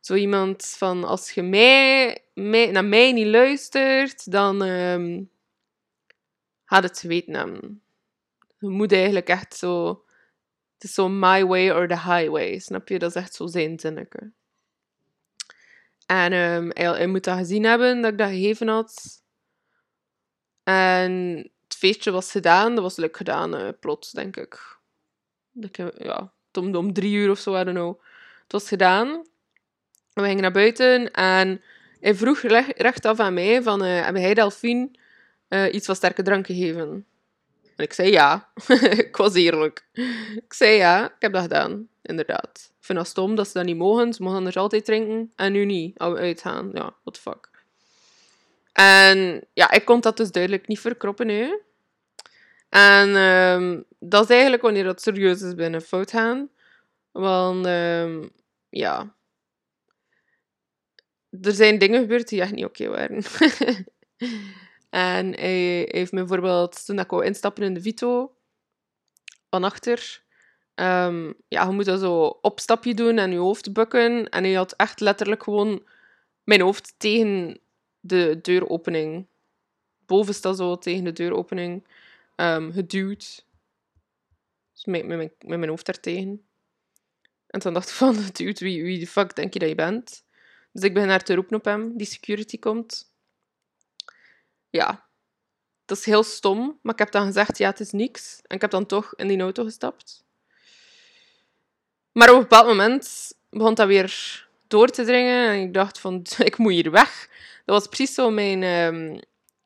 A: zo iemand van... Als je mij, mij, naar mij niet luistert, dan... ehm gaat het weten. Je moet eigenlijk echt zo... Het is zo my way or the highway, snap je? Dat is echt zo zijn zinnetje. En ehm, hij, hij moet dat gezien hebben, dat ik dat gegeven had. En het feestje was gedaan. Dat was leuk gedaan, eh, plots, denk ik. Ja, om, om drie uur of zo, I don't. Het was gedaan. We gingen naar buiten en hij vroeg recht, rechtaf aan mij van, eh heb jij Delphine eh, iets van sterke drank gegeven? En ik zei ja. [LAUGHS] ik was eerlijk. Ik zei ja, ik heb dat gedaan, inderdaad. Ik vind dat stom dat ze dat niet mogen. Ze mogen anders altijd drinken. En nu niet, als we uitgaan. Ja, what the fuck. En ja, ik kon dat dus duidelijk niet verkroppen, hè. En ehm, dat is eigenlijk wanneer dat serieus is binnen fout gaan. Want, ehm, ja... Er zijn dingen gebeurd die echt niet oké waren. [LAUGHS] en hij heeft me bijvoorbeeld, toen ik wou instappen in de Vito, van achter... ehm, ja, je moet dat zo opstapje doen en je hoofd bukken. En hij had echt letterlijk gewoon mijn hoofd tegen de deuropening. Boven staat zo tegen de deuropening ehm, geduwd. Dus met, met, met mijn hoofd daartegen. En toen dacht ik van, [LAUGHS] dude, wie, wie de fuck denk je dat je bent? Dus ik begin haar te roepen op hem, die security komt. Ja, dat is heel stom, maar ik heb dan gezegd, ja, het is niks. En ik heb dan toch in die auto gestapt. Maar op een bepaald moment begon dat weer door te dringen. En ik dacht van, [LAUGHS] ik moet hier weg. Dat was precies zo, mijn, ehm,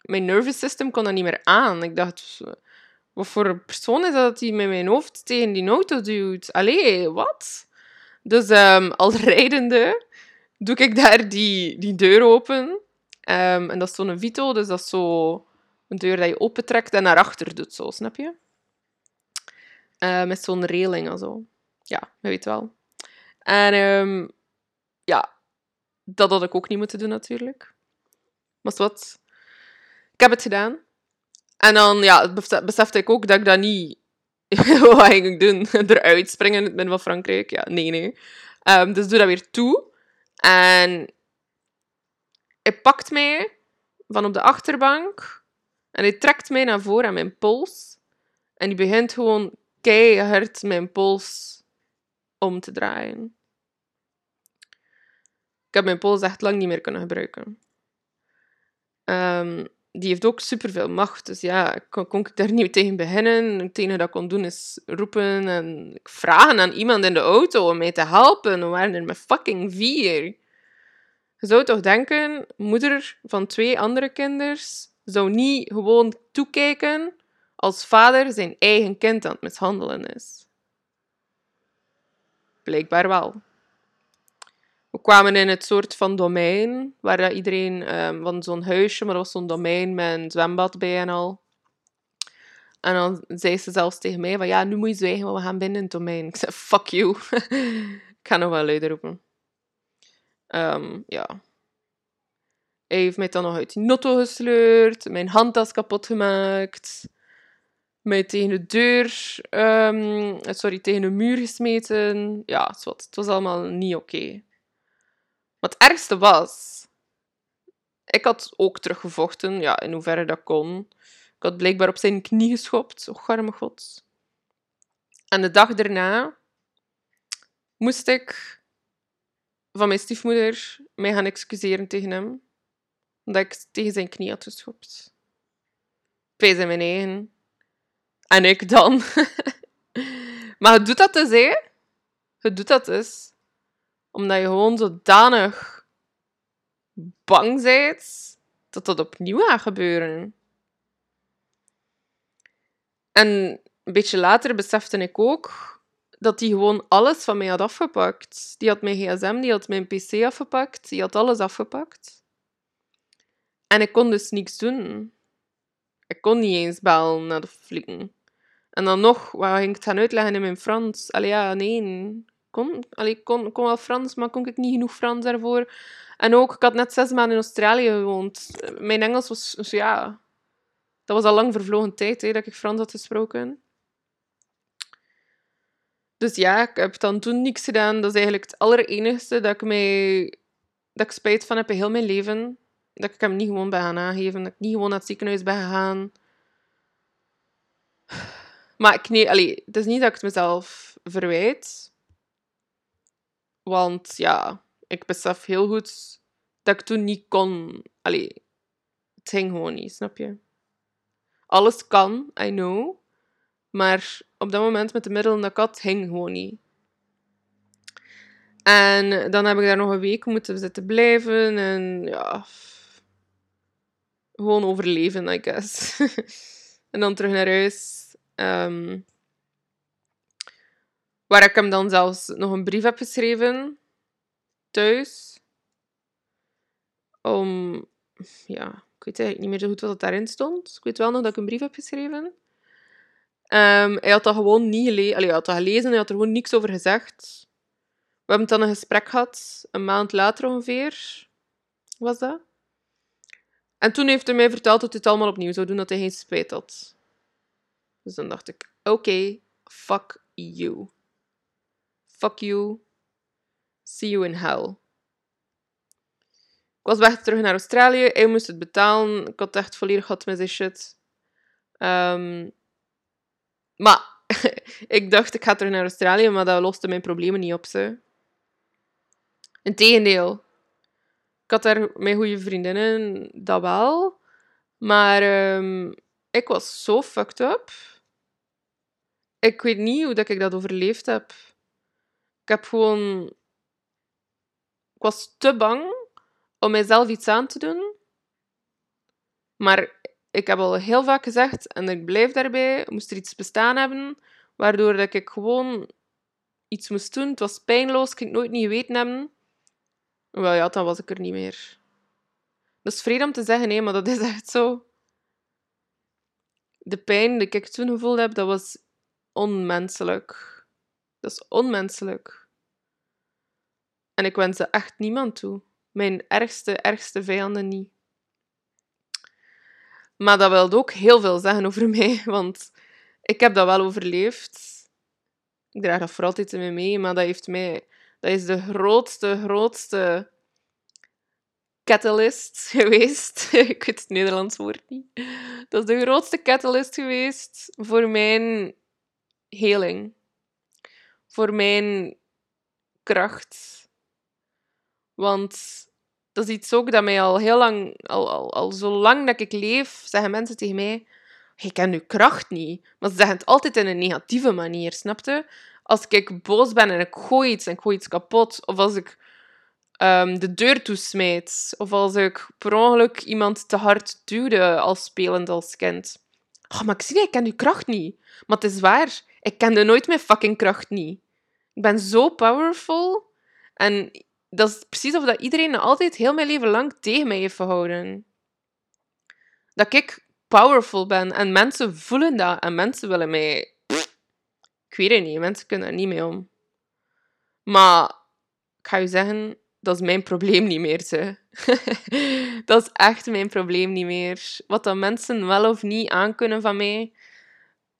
A: mijn nervous system kon dat niet meer aan. Ik dacht, wat voor persoon is dat die met mijn hoofd tegen die auto duwt? Allee, wat? Dus ehm, [LAUGHS] al rijdende doe ik daar die, die deur open. Ehm, en dat is zo'n Vito, dus dat is zo een deur dat je opentrekt en naar achter doet, zo, snap je? Eh, met zo'n reling en zo. Ja, je weet wel. En ehm, ja, dat had ik ook niet moeten doen, natuurlijk. Maar wat. Ik heb het gedaan. En dan ja, bes- besefte ik ook dat ik dat niet... Wat ging ik doen? [LAUGHS] Eruit springen in het midden van Frankrijk? Ja, nee, nee. Ehm, dus doe dat weer toe. En hij pakt mij van op de achterbank. En hij trekt mij naar voren aan mijn pols. En die begint gewoon keihard mijn pols om te draaien. Ik heb mijn pols echt lang niet meer kunnen gebruiken. Ehm, die heeft ook superveel macht. Dus ja, kon, kon ik daar niet tegen beginnen. Het enige dat ik kon doen is roepen en vragen aan iemand in de auto om mij te helpen. We waren er met fucking vier. Je zou toch denken, moeder van twee andere kinders zou niet gewoon toekijken als vader zijn eigen kind aan het mishandelen is. Blijkbaar wel. Kwamen in het soort van domein, waar iedereen ehm, van zo'n huisje, maar dat was zo'n domein met een zwembad bij en al. En dan zei ze zelfs tegen mij ja, nu moet je zwijgen, want we gaan binnen in het domein. Ik zei, fuck you. [LAUGHS] ik ga nog wel luider roepen. Ehm, ja. Hij heeft mij dan nog uit die notto gesleurd, mijn handtas kapot gemaakt, mij tegen de deur, ehm, sorry, tegen de muur gesmeten. Ja, het was, het was allemaal niet oké. Wat het ergste was, ik had ook teruggevochten, ja, in hoeverre dat kon. Ik had blijkbaar op zijn knie geschopt, oh arme god. En de dag daarna moest ik van mijn stiefmoeder mij gaan excuseren tegen hem, omdat ik tegen zijn knie had geschopt. Pees in mijn eigen. En ik dan. [LAUGHS] maar je doet dat dus, hè? Je doet dat dus omdat je gewoon zodanig bang bent dat dat opnieuw gaat gebeuren. En een beetje later besefte ik ook dat hij gewoon alles van mij had afgepakt. Die had mijn gsm, die had mijn pc afgepakt, die had alles afgepakt. En ik kon dus niks doen. Ik kon niet eens bellen naar de flikken. En dan nog, waar ging ik het gaan uitleggen in mijn Frans? Allee, ja, nee. Allee, kon, kon wel Frans, maar kon ik niet genoeg Frans daarvoor. En ook, ik had net zes maanden in Australië gewoond. Mijn Engels was, dus ja... Dat was al lang vervlogen tijd, hè, dat ik Frans had gesproken. Dus ja, ik heb dan toen niks gedaan. Dat is eigenlijk het allerenigste dat ik mij... Dat ik spijt van heb in heel mijn leven. Dat ik hem niet gewoon ben gaan aangeven. Dat ik niet gewoon naar het ziekenhuis ben gegaan. Maar ik, nee, allee, het is niet dat ik het mezelf verwijt. Want ja, ik besef heel goed dat ik toen niet kon. Allee, het ging gewoon niet, snap je? Alles kan, I know. Maar op dat moment met de middelen dat had, ging gewoon niet. En dan heb ik daar nog een week moeten zitten blijven. En ja... Gewoon overleven, I guess. [LAUGHS] en dan terug naar huis. Um, waar ik hem dan zelfs nog een brief heb geschreven. Thuis. Om... Ja, ik weet eigenlijk niet meer zo goed wat daarin stond. Ik weet wel nog dat ik een brief heb geschreven. Um, hij had dat gewoon niet gelezen. hij had dat gelezen, hij had er gewoon niks over gezegd. We hebben dan een gesprek gehad, een maand later ongeveer. Was dat? En toen heeft hij mij verteld dat hij het allemaal opnieuw zou doen, dat hij geen spijt had. Dus dan dacht ik, oké, fuck you. Fuck you. See you in hell. Ik was weg terug naar Australië. Hij moest het betalen. Ik had echt volledig gehad met zijn shit. Um, maar [LAUGHS] ik dacht, ik ga terug naar Australië, maar dat loste mijn problemen niet op. Ze. Integendeel. Ik had daar mijn goede vriendinnen, dat wel. Maar um, ik was zo fucked up. Ik weet niet hoe dat ik dat overleefd heb. Ik heb gewoon... Ik was te bang om mijzelf iets aan te doen. Maar ik heb al heel vaak gezegd, en ik blijf daarbij, moest er iets bestaan hebben, waardoor dat ik gewoon iets moest doen. Het was pijnloos, ik ging het nooit niet geweten hebben. Wel ja, dan was ik er niet meer. Dat is vreemd om te zeggen, nee, maar dat is echt zo. De pijn die ik toen gevoeld heb, dat was onmenselijk. Dat is onmenselijk. En ik wens ze echt niemand toe. Mijn ergste, ergste vijanden niet. Maar dat wil ook heel veel zeggen over [LAUGHS] mij, want ik heb dat wel overleefd. Ik draag dat voor altijd in me mee, maar dat heeft mij... Dat is de grootste, grootste catalyst [LAUGHS] geweest. [LAUGHS] ik weet het Nederlands woord niet. Dat is de grootste catalyst geweest voor mijn heling. Voor mijn kracht. Want dat is iets ook dat mij al heel lang, al, al, al zo lang dat ik leef, zeggen mensen tegen mij: Je kent je kracht niet. Maar ze zeggen het altijd in een negatieve manier, snapte? Als ik boos ben en ik gooi iets en ik gooi iets kapot, of als ik um, de deur toesmijt, of als ik per ongeluk iemand te hard duwde als spelend als kind. Oh, maar ik zie, ik ken je kracht niet. Maar het is waar, ik kende nooit mijn fucking kracht niet. Ik ben zo powerful. En dat is precies of dat iedereen altijd heel mijn leven lang tegen mij heeft gehouden. Dat ik powerful ben en mensen voelen dat en mensen willen mij. ik weet het niet, mensen kunnen er niet mee om. Maar ik ga je zeggen, dat is mijn probleem niet meer. Ze. [LAUGHS] dat is echt mijn probleem niet meer. Wat dat mensen wel of niet aankunnen van mij,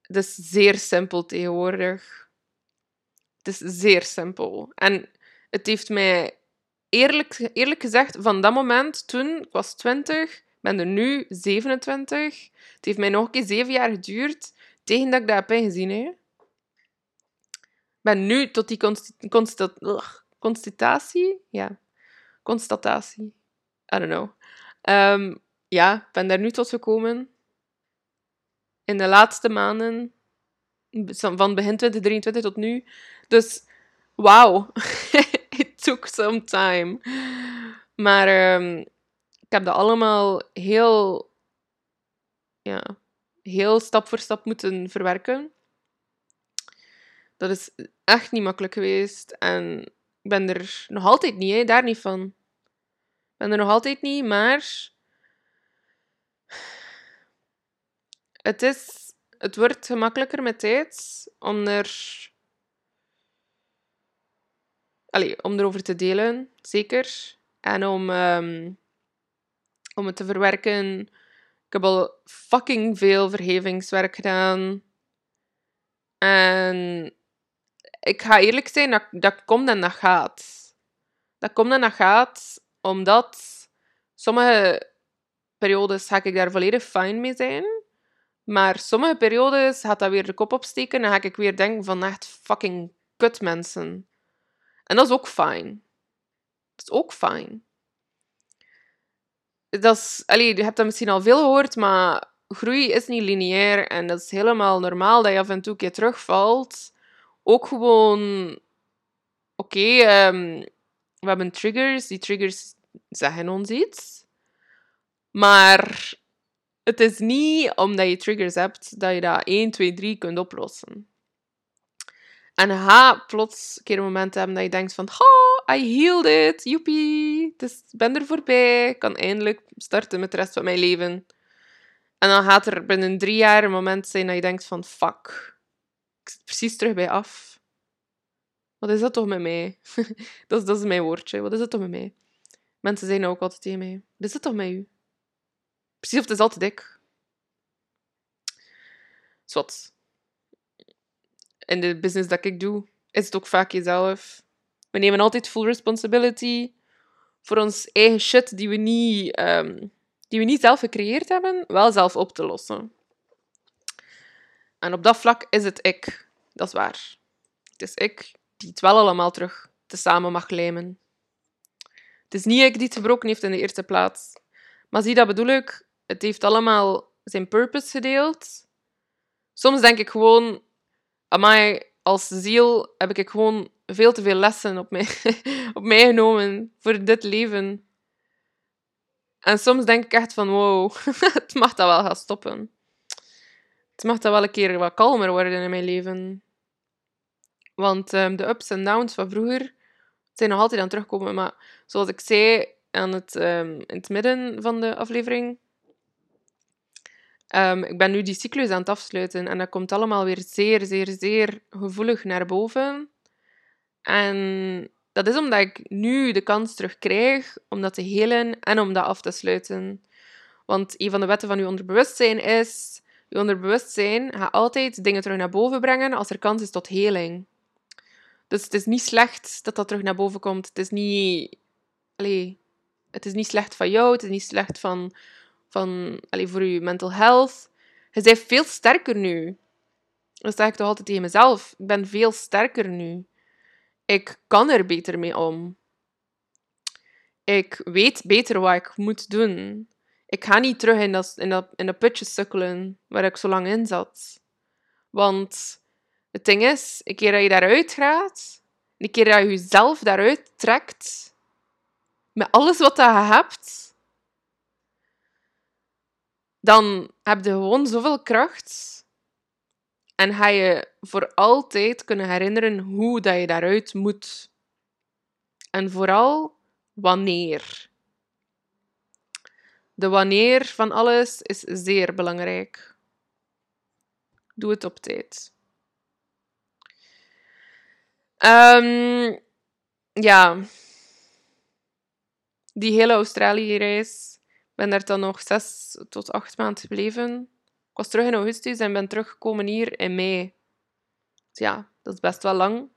A: dat is zeer simpel tegenwoordig. Het is zeer simpel. En het heeft mij eerlijk, eerlijk gezegd, van dat moment toen, ik was 20, ben er nu 27. Het heeft mij nog een keer zeven jaar geduurd tegen dat ik dat heb ingezien. Ik ben nu tot die constatatie, ja, constatatie, I don't know. Um, ja, ben daar nu tot gekomen. In de laatste maanden, van begin 2023 tot nu. Dus, wauw. [LAUGHS] took some time. Maar um, ik heb dat allemaal heel, ja, heel stap voor stap moeten verwerken. Dat is echt niet makkelijk geweest. En ik ben er nog altijd niet, hè, daar niet van. Ik ben er nog altijd niet, maar het, is, het wordt gemakkelijker met tijd om er... Om erover te delen, zeker. En om, ehm, om het te verwerken. Ik heb al fucking veel vergevingswerk gedaan. En ik ga eerlijk zijn, dat, dat komt en dat gaat. Dat komt en dat gaat, omdat sommige periodes ga ik daar volledig fijn mee zijn. Maar sommige periodes gaat dat weer de kop opsteken en ga ik weer denken van echt fucking kut mensen. En dat is ook fijn. Dat is ook fijn. Dat is, je hebt dat misschien al veel gehoord, maar groei is niet lineair en dat is helemaal normaal dat je af en toe een keer terugvalt. Ook gewoon, oké, ehm, we hebben triggers, die triggers zeggen ons iets. Maar het is niet omdat je triggers hebt dat je dat 1, 2, 3 kunt oplossen. En ga plots een keer een moment hebben dat je denkt van ha, I healed it, joepie, dus ben er voorbij, ik kan eindelijk starten met de rest van mijn leven. En dan gaat er binnen drie jaar een moment zijn dat je denkt van fuck, ik zit precies terug bij af. Wat is dat toch met mij? [LAUGHS] dat, is, dat is mijn woordje. Wat is dat toch met mij? Mensen zeggen ook altijd tegen mij. Wat is dat toch met u? Precies of het is altijd ik. Zwat. In de business dat ik doe, is het ook vaak jezelf. We nemen altijd full responsibility voor ons eigen shit die we niet, um, die we niet zelf gecreëerd hebben, wel zelf op te lossen. En op dat vlak is het ik. Dat is waar. Het is ik die het wel allemaal terug te samen mag lijmen. Het is niet ik die het gebroken heeft in de eerste plaats. Maar zie, dat bedoel ik. Het heeft allemaal zijn purpose gedeeld. Soms denk ik gewoon, amai, als ziel heb ik gewoon veel te veel lessen op mij, [LAUGHS] op mij genomen voor dit leven. En soms denk ik echt van, wow, [LAUGHS] het mag dat wel gaan stoppen. Het mag dat wel een keer wat kalmer worden in mijn leven. Want um, de ups en downs van vroeger zijn nog altijd aan terugkomen. Maar zoals ik zei aan het, um, in het midden van de aflevering, um, ik ben nu die cyclus aan het afsluiten. En dat komt allemaal weer zeer, zeer, zeer gevoelig naar boven. En dat is omdat ik nu de kans terug krijg om dat te helen en om dat af te sluiten. Want een van de wetten van je onderbewustzijn is... Je onderbewustzijn gaat altijd dingen terug naar boven brengen als er kans is tot heling. Dus het is niet slecht dat dat terug naar boven komt. Het is niet... Allee, het is niet slecht van jou, het is niet slecht van, van, voor je mental health. Je bent veel sterker nu. Dat zeg ik toch altijd tegen mezelf. Ik ben veel sterker nu. Ik kan er beter mee om. Ik weet beter wat ik moet doen. Ik ga niet terug in dat, in dat, in dat putje sukkelen waar ik zo lang in zat. Want het ding is, een keer dat je daaruit gaat, een keer dat je jezelf daaruit trekt, met alles wat je hebt, dan heb je gewoon zoveel kracht en ga je voor altijd kunnen herinneren hoe dat je daaruit moet. En vooral wanneer. De wanneer van alles is zeer belangrijk. Doe het op tijd. Um, ja. Die hele Australië-reis. Ben daar dan nog zes tot acht maanden gebleven. Ik was terug in augustus en ben teruggekomen hier in mei. Dus ja, dat is best wel lang.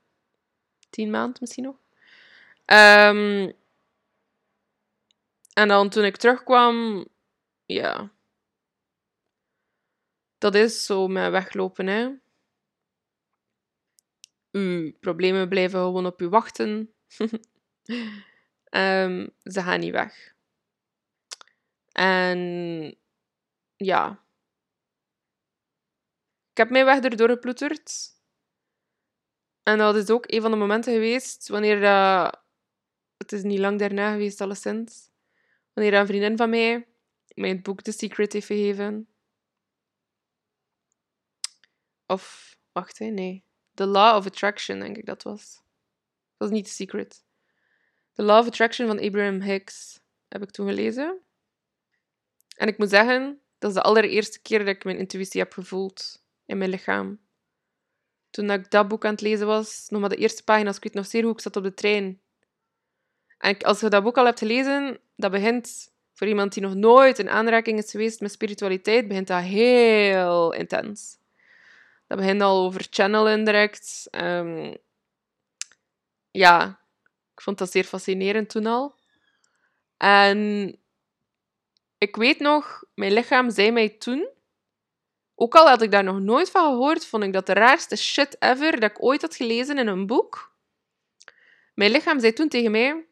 A: Tien maanden misschien nog. Um, en dan toen ik terugkwam, ja. Dat is zo met weglopen, hè uw problemen blijven gewoon op u wachten. um, [LAUGHS] ze gaan niet weg. En ja. Ik heb mijn weg erdoor geploeterd. En dat is ook een van de momenten geweest wanneer dat... Het is niet lang daarna geweest, alleszins. Wanneer een vriendin van mij mij het boek The Secret heeft gegeven. Of, wacht, hè, nee. The Law of Attraction, denk ik dat was. Dat was niet The Secret. The Law of Attraction van Abraham Hicks heb ik toen gelezen. En ik moet zeggen, Dat is de allereerste keer dat ik mijn intuïtie heb gevoeld in mijn lichaam. Toen ik dat boek aan het lezen was, nog maar de eerste pagina's, ik weet nog zeer hoe ik zat op de trein. En als je dat boek al hebt gelezen, dat begint voor iemand die nog nooit in aanraking is geweest met spiritualiteit, begint dat heel intens. Dat begint al over channelen direct. Um, ja, ik vond dat zeer fascinerend toen al. En ik weet nog, mijn lichaam zei mij toen, ook al had ik daar nog nooit van gehoord, vond ik dat de raarste shit ever dat ik ooit had gelezen in een boek. Mijn lichaam zei toen tegen mij: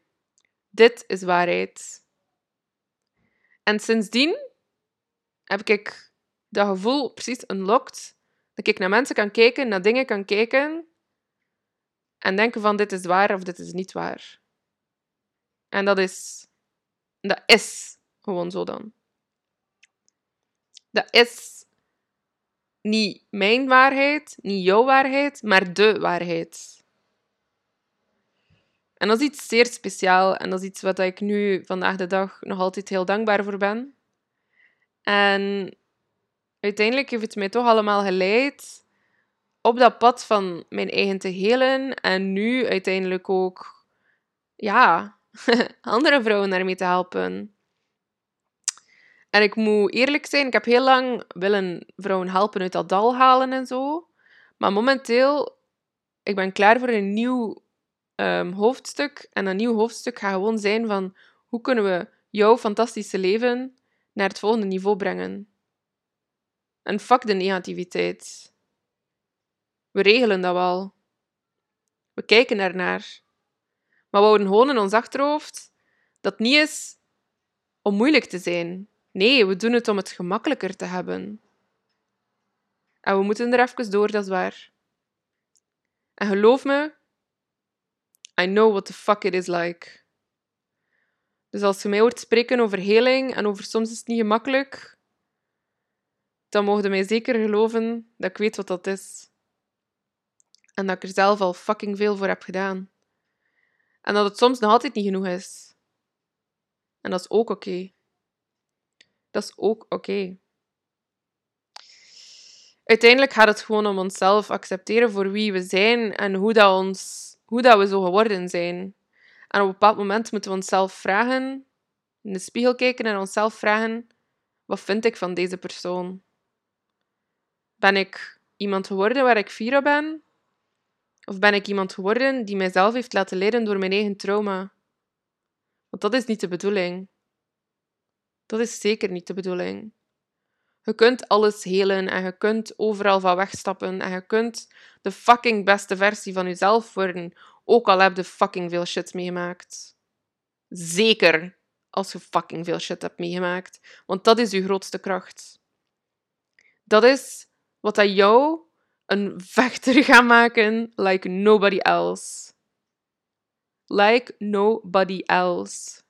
A: Dit is waarheid. En sindsdien heb ik dat gevoel precies unlocked. Dat ik naar mensen kan kijken, naar dingen kan kijken en denken van dit is waar of dit is niet waar. En dat is, dat is gewoon zo dan. Dat is niet mijn waarheid, niet jouw waarheid, maar de waarheid. En dat is iets zeer speciaal en dat is iets wat ik nu vandaag de dag nog altijd heel dankbaar voor ben. En uiteindelijk heeft het mij toch allemaal geleid op dat pad van mijn eigen te helen en nu uiteindelijk ook, ja, [LAUGHS] andere vrouwen daarmee te helpen. En ik moet eerlijk zijn, ik heb heel lang willen vrouwen helpen uit dat dal halen en zo. Maar momenteel, ik ben klaar voor een nieuw um, hoofdstuk. En een nieuw hoofdstuk gaat gewoon zijn van hoe kunnen we jouw fantastische leven naar het volgende niveau brengen. En fuck de negativiteit. We regelen dat wel. We kijken ernaar. Maar we houden gewoon in ons achterhoofd dat het niet is om moeilijk te zijn. Nee, we doen het om het gemakkelijker te hebben. En we moeten er even door, dat is waar. En geloof me, I know what the fuck it is like. Dus als je mij hoort spreken over heling en over soms is het niet gemakkelijk, dan mogen je mij zeker geloven dat ik weet wat dat is. En dat ik er zelf al fucking veel voor heb gedaan. En dat het soms nog altijd niet genoeg is. En dat is ook oké. Dat is ook oké. Uiteindelijk gaat het gewoon om onszelf accepteren voor wie we zijn en hoe, dat ons, hoe dat we zo geworden zijn. En op een bepaald moment moeten we onszelf vragen, in de spiegel kijken en onszelf vragen: wat vind ik van deze persoon? Ben ik iemand geworden waar ik fier op ben? Of ben ik iemand geworden die mijzelf heeft laten leiden door mijn eigen trauma? Want dat is niet de bedoeling. Dat is zeker niet de bedoeling. Je kunt alles helen en je kunt overal van wegstappen en je kunt de fucking beste versie van jezelf worden, ook al heb je fucking veel shit meegemaakt. Zeker als je fucking veel shit hebt meegemaakt, want dat is je grootste kracht. Dat is wat dat jou een vechter [LAUGHS] gaat maken like nobody else. Like nobody else.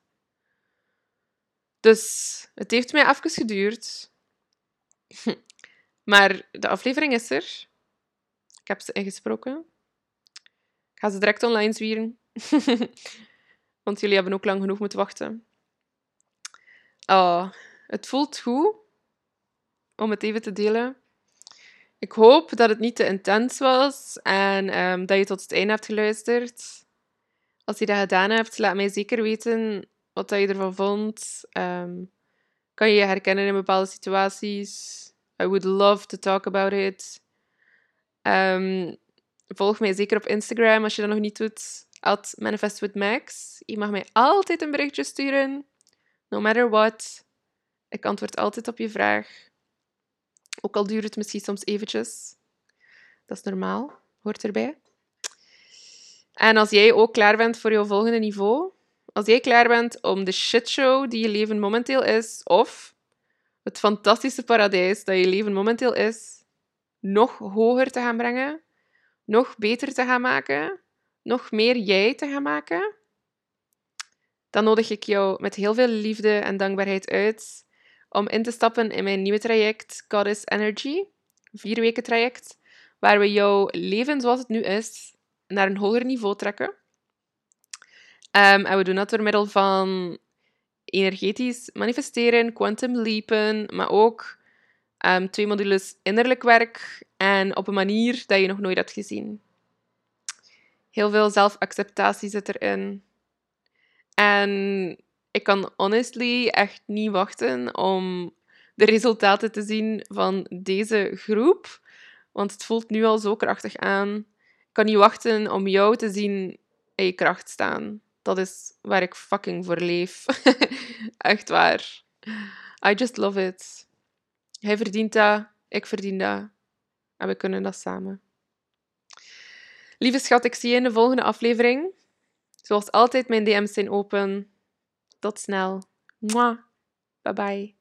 A: Dus het heeft mij even geduurd. [LAUGHS] Maar de aflevering is er. Ik heb ze ingesproken. Ik ga ze direct online zwieren. [LAUGHS] Want jullie hebben ook lang genoeg moeten wachten. Oh, het voelt goed om het even te delen. Ik hoop dat het niet te intens was en um, dat je tot het einde hebt geluisterd. Als je dat gedaan hebt, laat mij zeker weten wat je ervan vond. Um, kan je je herkennen in bepaalde situaties? I would love to talk about it. Um, volg mij zeker op Instagram als je dat nog niet doet. At Manifest with Max. Je mag mij altijd een berichtje sturen. No matter what. Ik antwoord altijd op je vraag. Ook al duurt het misschien soms eventjes. Dat is normaal. Hoort erbij. En als jij ook klaar bent voor je volgende niveau, als jij klaar bent om de shitshow die je leven momenteel is, of het fantastische paradijs dat je leven momenteel is, nog hoger te gaan brengen, nog beter te gaan maken, nog meer jij te gaan maken, dan nodig ik jou met heel veel liefde en dankbaarheid uit om in te stappen in mijn nieuwe traject Goddess Energy, vier weken traject, waar we jouw leven zoals het nu is naar een hoger niveau trekken. Um, en we doen dat door middel van energetisch manifesteren, quantum leapen, maar ook ehm, twee modules innerlijk werk en op een manier dat je nog nooit hebt gezien. Heel veel zelfacceptatie zit erin. En ik kan honestly echt niet wachten om de resultaten te zien van deze groep. Want het voelt nu al zo krachtig aan. Ik kan niet wachten om jou te zien in je kracht staan. Dat is waar ik fucking voor leef. [LAUGHS] Echt waar. I just love it. Hij verdient dat, ik verdien dat. En we kunnen dat samen. Lieve schat, ik zie je in de volgende aflevering. Zoals altijd, mijn DM's zijn open. Tot snel. Mwah. Bye bye.